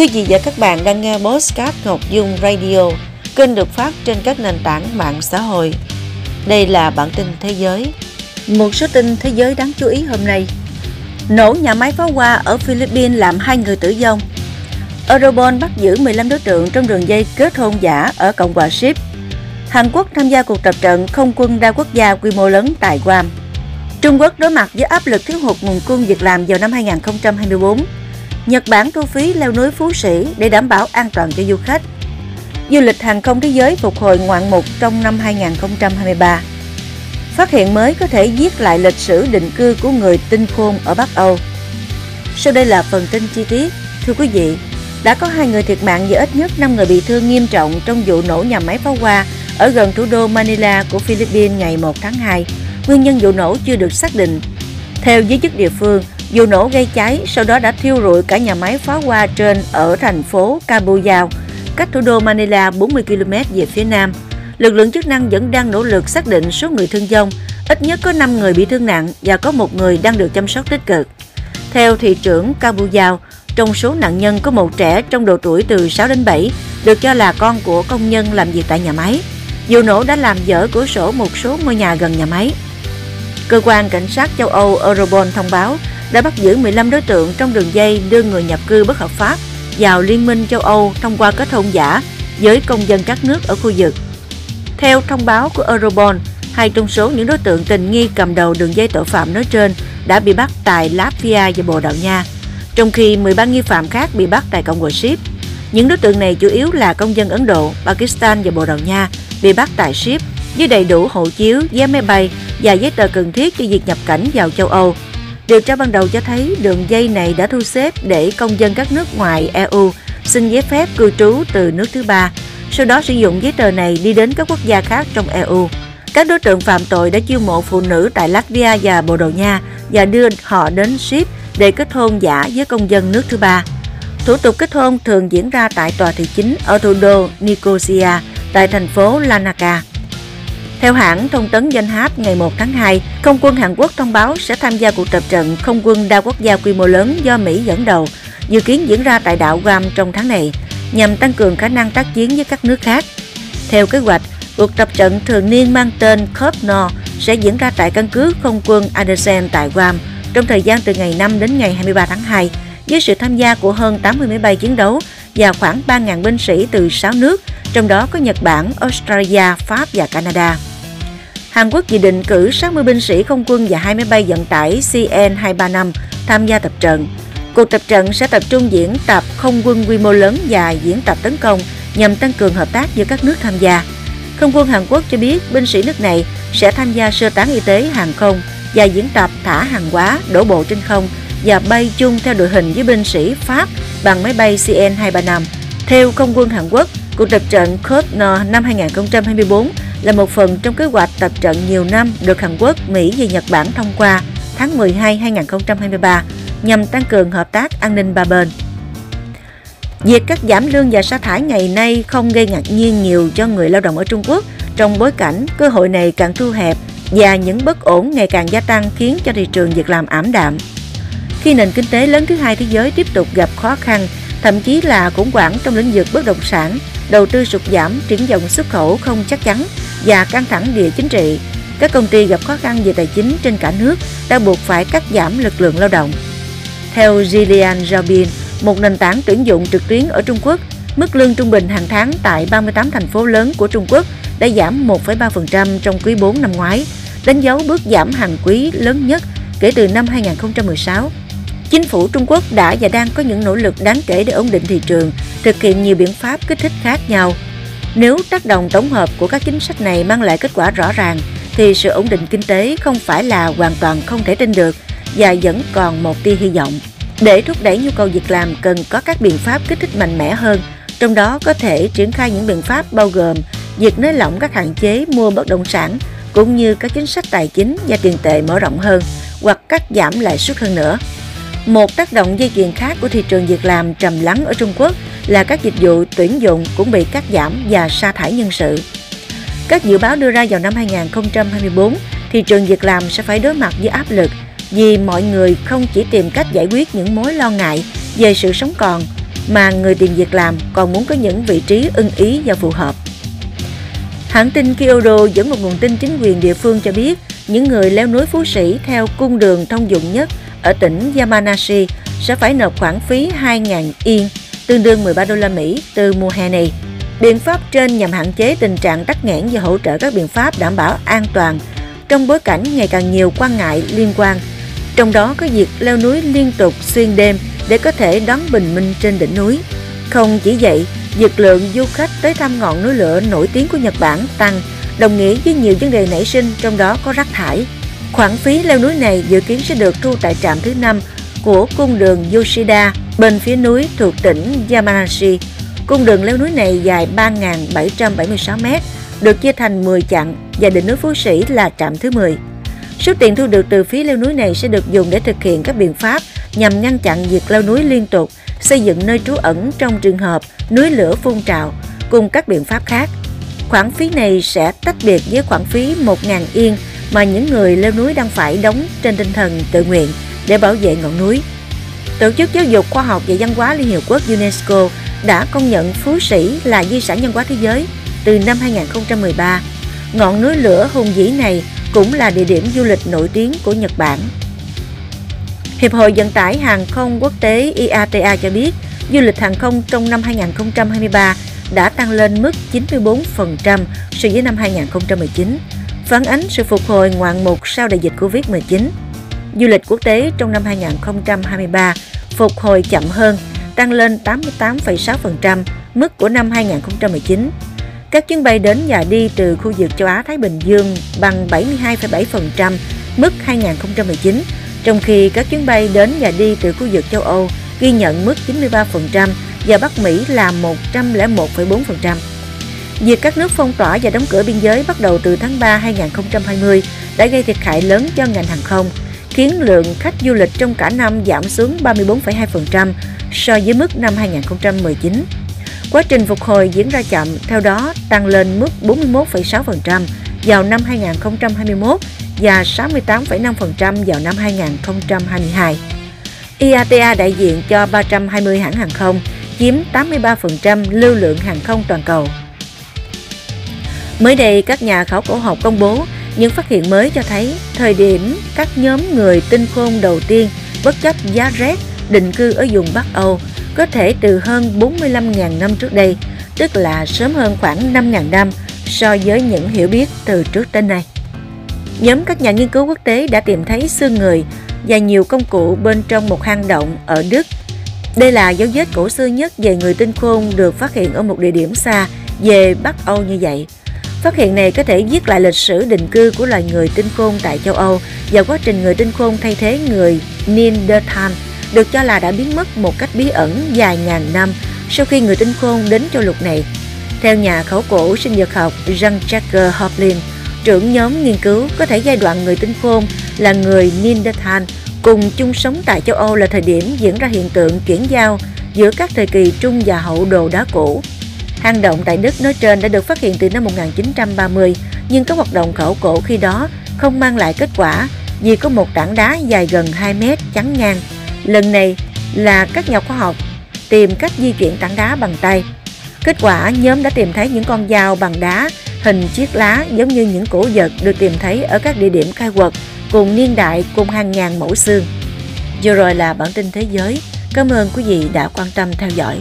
Quý vị và các bạn đang nghe Postcard Ngọc Dung Radio, kênh được phát trên các nền tảng mạng xã hội. Đây là bản tin thế giới. Một số tin thế giới đáng chú ý hôm nay. Nổ nhà máy pháo hoa ở Philippines làm hai người tử vong. Europol bắt giữ 15 đối tượng trong đường dây kết hôn giả ở Cộng hòa Ship. Hàn Quốc tham gia cuộc tập trận không quân đa quốc gia quy mô lớn tại Guam. Trung Quốc đối mặt với áp lực thiếu hụt nguồn cung việc làm vào năm 2024 Nhật Bản thu phí leo núi Phú Sĩ để đảm bảo an toàn cho du khách. Du lịch hàng không thế giới phục hồi ngoạn mục trong năm 2023. Phát hiện mới có thể viết lại lịch sử định cư của người tinh khôn ở Bắc Âu. Sau đây là phần tin chi tiết. Thưa quý vị, đã có hai người thiệt mạng và ít nhất 5 người bị thương nghiêm trọng trong vụ nổ nhà máy pháo hoa ở gần thủ đô Manila của Philippines ngày 1 tháng 2. Nguyên nhân vụ nổ chưa được xác định. Theo giới chức địa phương, Vụ nổ gây cháy sau đó đã thiêu rụi cả nhà máy pháo hoa trên ở thành phố Cabuyao, cách thủ đô Manila 40 km về phía nam. Lực lượng chức năng vẫn đang nỗ lực xác định số người thương vong, ít nhất có 5 người bị thương nặng và có một người đang được chăm sóc tích cực. Theo thị trưởng Cabuyao, trong số nạn nhân có một trẻ trong độ tuổi từ 6 đến 7, được cho là con của công nhân làm việc tại nhà máy. Vụ nổ đã làm vỡ cửa sổ một số ngôi nhà gần nhà máy. Cơ quan cảnh sát châu Âu Europol thông báo đã bắt giữ 15 đối tượng trong đường dây đưa người nhập cư bất hợp pháp vào Liên minh châu Âu thông qua kết hôn giả với công dân các nước ở khu vực. Theo thông báo của Europol, hai trong số những đối tượng tình nghi cầm đầu đường dây tội phạm nói trên đã bị bắt tại Latvia và Bồ Đào Nha, trong khi 13 nghi phạm khác bị bắt tại Cộng hòa Ship. Những đối tượng này chủ yếu là công dân Ấn Độ, Pakistan và Bồ Đào Nha bị bắt tại Ship với đầy đủ hộ chiếu, vé máy bay và giấy tờ cần thiết cho việc nhập cảnh vào châu Âu Điều tra ban đầu cho thấy đường dây này đã thu xếp để công dân các nước ngoài EU xin giấy phép cư trú từ nước thứ ba, sau đó sử dụng giấy tờ này đi đến các quốc gia khác trong EU. Các đối tượng phạm tội đã chiêu mộ phụ nữ tại Latvia và Bồ Đào Nha và đưa họ đến ship để kết hôn giả với công dân nước thứ ba. Thủ tục kết hôn thường diễn ra tại tòa thị chính ở thủ đô Nicosia tại thành phố Lanaka. Theo hãng thông tấn Danh hát ngày 1 tháng 2, không quân Hàn Quốc thông báo sẽ tham gia cuộc tập trận không quân đa quốc gia quy mô lớn do Mỹ dẫn đầu, dự kiến diễn ra tại đảo Guam trong tháng này, nhằm tăng cường khả năng tác chiến với các nước khác. Theo kế hoạch, cuộc tập trận thường niên mang tên Cup No sẽ diễn ra tại căn cứ không quân Andersen tại Guam trong thời gian từ ngày 5 đến ngày 23 tháng 2, với sự tham gia của hơn 80 máy bay chiến đấu và khoảng 3.000 binh sĩ từ 6 nước, trong đó có Nhật Bản, Australia, Pháp và Canada. Hàn Quốc dự định cử 60 binh sĩ không quân và hai máy bay vận tải CN-235 tham gia tập trận. Cuộc tập trận sẽ tập trung diễn tập không quân quy mô lớn và diễn tập tấn công nhằm tăng cường hợp tác giữa các nước tham gia. Không quân Hàn Quốc cho biết binh sĩ nước này sẽ tham gia sơ tán y tế hàng không và diễn tập thả hàng hóa đổ bộ trên không và bay chung theo đội hình với binh sĩ Pháp bằng máy bay CN-235. Theo không quân Hàn Quốc, cuộc tập trận Kotno năm 2024 là một phần trong kế hoạch tập trận nhiều năm được Hàn Quốc, Mỹ và Nhật Bản thông qua tháng 12 2023 nhằm tăng cường hợp tác an ninh ba bên. Việc cắt giảm lương và sa thải ngày nay không gây ngạc nhiên nhiều cho người lao động ở Trung Quốc trong bối cảnh cơ hội này càng thu hẹp và những bất ổn ngày càng gia tăng khiến cho thị trường việc làm ảm đạm. Khi nền kinh tế lớn thứ hai thế giới tiếp tục gặp khó khăn, thậm chí là khủng hoảng trong lĩnh vực bất động sản, đầu tư sụt giảm, triển vọng xuất khẩu không chắc chắn và căng thẳng địa chính trị, các công ty gặp khó khăn về tài chính trên cả nước đã buộc phải cắt giảm lực lượng lao động. Theo Gillian Robin, một nền tảng tuyển dụng trực tuyến ở Trung Quốc, mức lương trung bình hàng tháng tại 38 thành phố lớn của Trung Quốc đã giảm 1,3% trong quý 4 năm ngoái, đánh dấu bước giảm hàng quý lớn nhất kể từ năm 2016. Chính phủ Trung Quốc đã và đang có những nỗ lực đáng kể để ổn định thị trường, thực hiện nhiều biện pháp kích thích khác nhau nếu tác động tổng hợp của các chính sách này mang lại kết quả rõ ràng, thì sự ổn định kinh tế không phải là hoàn toàn không thể tin được và vẫn còn một tia hy vọng. Để thúc đẩy nhu cầu việc làm cần có các biện pháp kích thích mạnh mẽ hơn, trong đó có thể triển khai những biện pháp bao gồm việc nới lỏng các hạn chế mua bất động sản cũng như các chính sách tài chính và tiền tệ mở rộng hơn hoặc cắt giảm lãi suất hơn nữa. Một tác động dây chuyền khác của thị trường việc làm trầm lắng ở Trung Quốc là các dịch vụ tuyển dụng cũng bị cắt giảm và sa thải nhân sự. Các dự báo đưa ra vào năm 2024, thị trường việc làm sẽ phải đối mặt với áp lực vì mọi người không chỉ tìm cách giải quyết những mối lo ngại về sự sống còn mà người tìm việc làm còn muốn có những vị trí ưng ý và phù hợp. Hãng tin Kyodo dẫn một nguồn tin chính quyền địa phương cho biết những người leo núi Phú Sĩ theo cung đường thông dụng nhất ở tỉnh Yamanashi sẽ phải nộp khoản phí 2.000 yên, tương đương 13 đô la Mỹ từ mùa hè này. Biện pháp trên nhằm hạn chế tình trạng tắc nghẽn và hỗ trợ các biện pháp đảm bảo an toàn trong bối cảnh ngày càng nhiều quan ngại liên quan. Trong đó có việc leo núi liên tục xuyên đêm để có thể đón bình minh trên đỉnh núi. Không chỉ vậy, việc lượng du khách tới thăm ngọn núi lửa nổi tiếng của Nhật Bản tăng, đồng nghĩa với nhiều vấn đề nảy sinh, trong đó có rác thải. Khoản phí leo núi này dự kiến sẽ được thu tại trạm thứ năm của cung đường Yoshida bên phía núi thuộc tỉnh Yamanashi. Cung đường leo núi này dài 3.776 m, được chia thành 10 chặng và đỉnh núi Phú Sĩ là trạm thứ 10. Số tiền thu được từ phí leo núi này sẽ được dùng để thực hiện các biện pháp nhằm ngăn chặn việc leo núi liên tục, xây dựng nơi trú ẩn trong trường hợp núi lửa phun trào, cùng các biện pháp khác. Khoản phí này sẽ tách biệt với khoản phí 1.000 yên mà những người leo núi đang phải đóng trên tinh thần tự nguyện để bảo vệ ngọn núi. Tổ chức Giáo dục Khoa học và Văn hóa Liên Hiệp Quốc UNESCO đã công nhận Phú Sĩ là di sản văn hóa thế giới từ năm 2013. Ngọn núi lửa hùng vĩ này cũng là địa điểm du lịch nổi tiếng của Nhật Bản. Hiệp hội Vận tải Hàng không Quốc tế IATA cho biết du lịch hàng không trong năm 2023 đã tăng lên mức 94% so với năm 2019, phản ánh sự phục hồi ngoạn mục sau đại dịch Covid-19. Du lịch quốc tế trong năm 2023 phục hồi chậm hơn, tăng lên 88,6% mức của năm 2019. Các chuyến bay đến và đi từ khu vực châu Á-Thái Bình Dương bằng 72,7% mức 2019, trong khi các chuyến bay đến và đi từ khu vực châu Âu ghi nhận mức 93% và Bắc Mỹ là 101,4%. Việc các nước phong tỏa và đóng cửa biên giới bắt đầu từ tháng 3 2020 đã gây thiệt hại lớn cho ngành hàng không, khiến lượng khách du lịch trong cả năm giảm xuống 34,2% so với mức năm 2019. Quá trình phục hồi diễn ra chậm, theo đó tăng lên mức 41,6% vào năm 2021 và 68,5% vào năm 2022. IATA đại diện cho 320 hãng hàng không, chiếm 83% lưu lượng hàng không toàn cầu. Mới đây, các nhà khảo cổ học công bố những phát hiện mới cho thấy thời điểm các nhóm người tinh khôn đầu tiên bất chấp giá rét định cư ở vùng Bắc Âu có thể từ hơn 45.000 năm trước đây, tức là sớm hơn khoảng 5.000 năm so với những hiểu biết từ trước tới nay. Nhóm các nhà nghiên cứu quốc tế đã tìm thấy xương người và nhiều công cụ bên trong một hang động ở Đức. Đây là dấu vết cổ xưa nhất về người tinh khôn được phát hiện ở một địa điểm xa về Bắc Âu như vậy. Phát hiện này có thể viết lại lịch sử định cư của loài người tinh khôn tại châu Âu và quá trình người tinh khôn thay thế người Neanderthal được cho là đã biến mất một cách bí ẩn dài ngàn năm sau khi người tinh khôn đến châu lục này. Theo nhà khảo cổ sinh vật học Jean-Jacques Hoplin, trưởng nhóm nghiên cứu có thể giai đoạn người tinh khôn là người Neanderthal cùng chung sống tại châu Âu là thời điểm diễn ra hiện tượng chuyển giao giữa các thời kỳ trung và hậu đồ đá cổ. Hang động tại Đức nói trên đã được phát hiện từ năm 1930, nhưng các hoạt động khảo cổ khi đó không mang lại kết quả vì có một tảng đá dài gần 2 mét chắn ngang. Lần này là các nhà khoa học tìm cách di chuyển tảng đá bằng tay. Kết quả, nhóm đã tìm thấy những con dao bằng đá hình chiếc lá giống như những cổ vật được tìm thấy ở các địa điểm khai quật cùng niên đại cùng hàng ngàn mẫu xương. Vừa rồi là bản tin thế giới. Cảm ơn quý vị đã quan tâm theo dõi.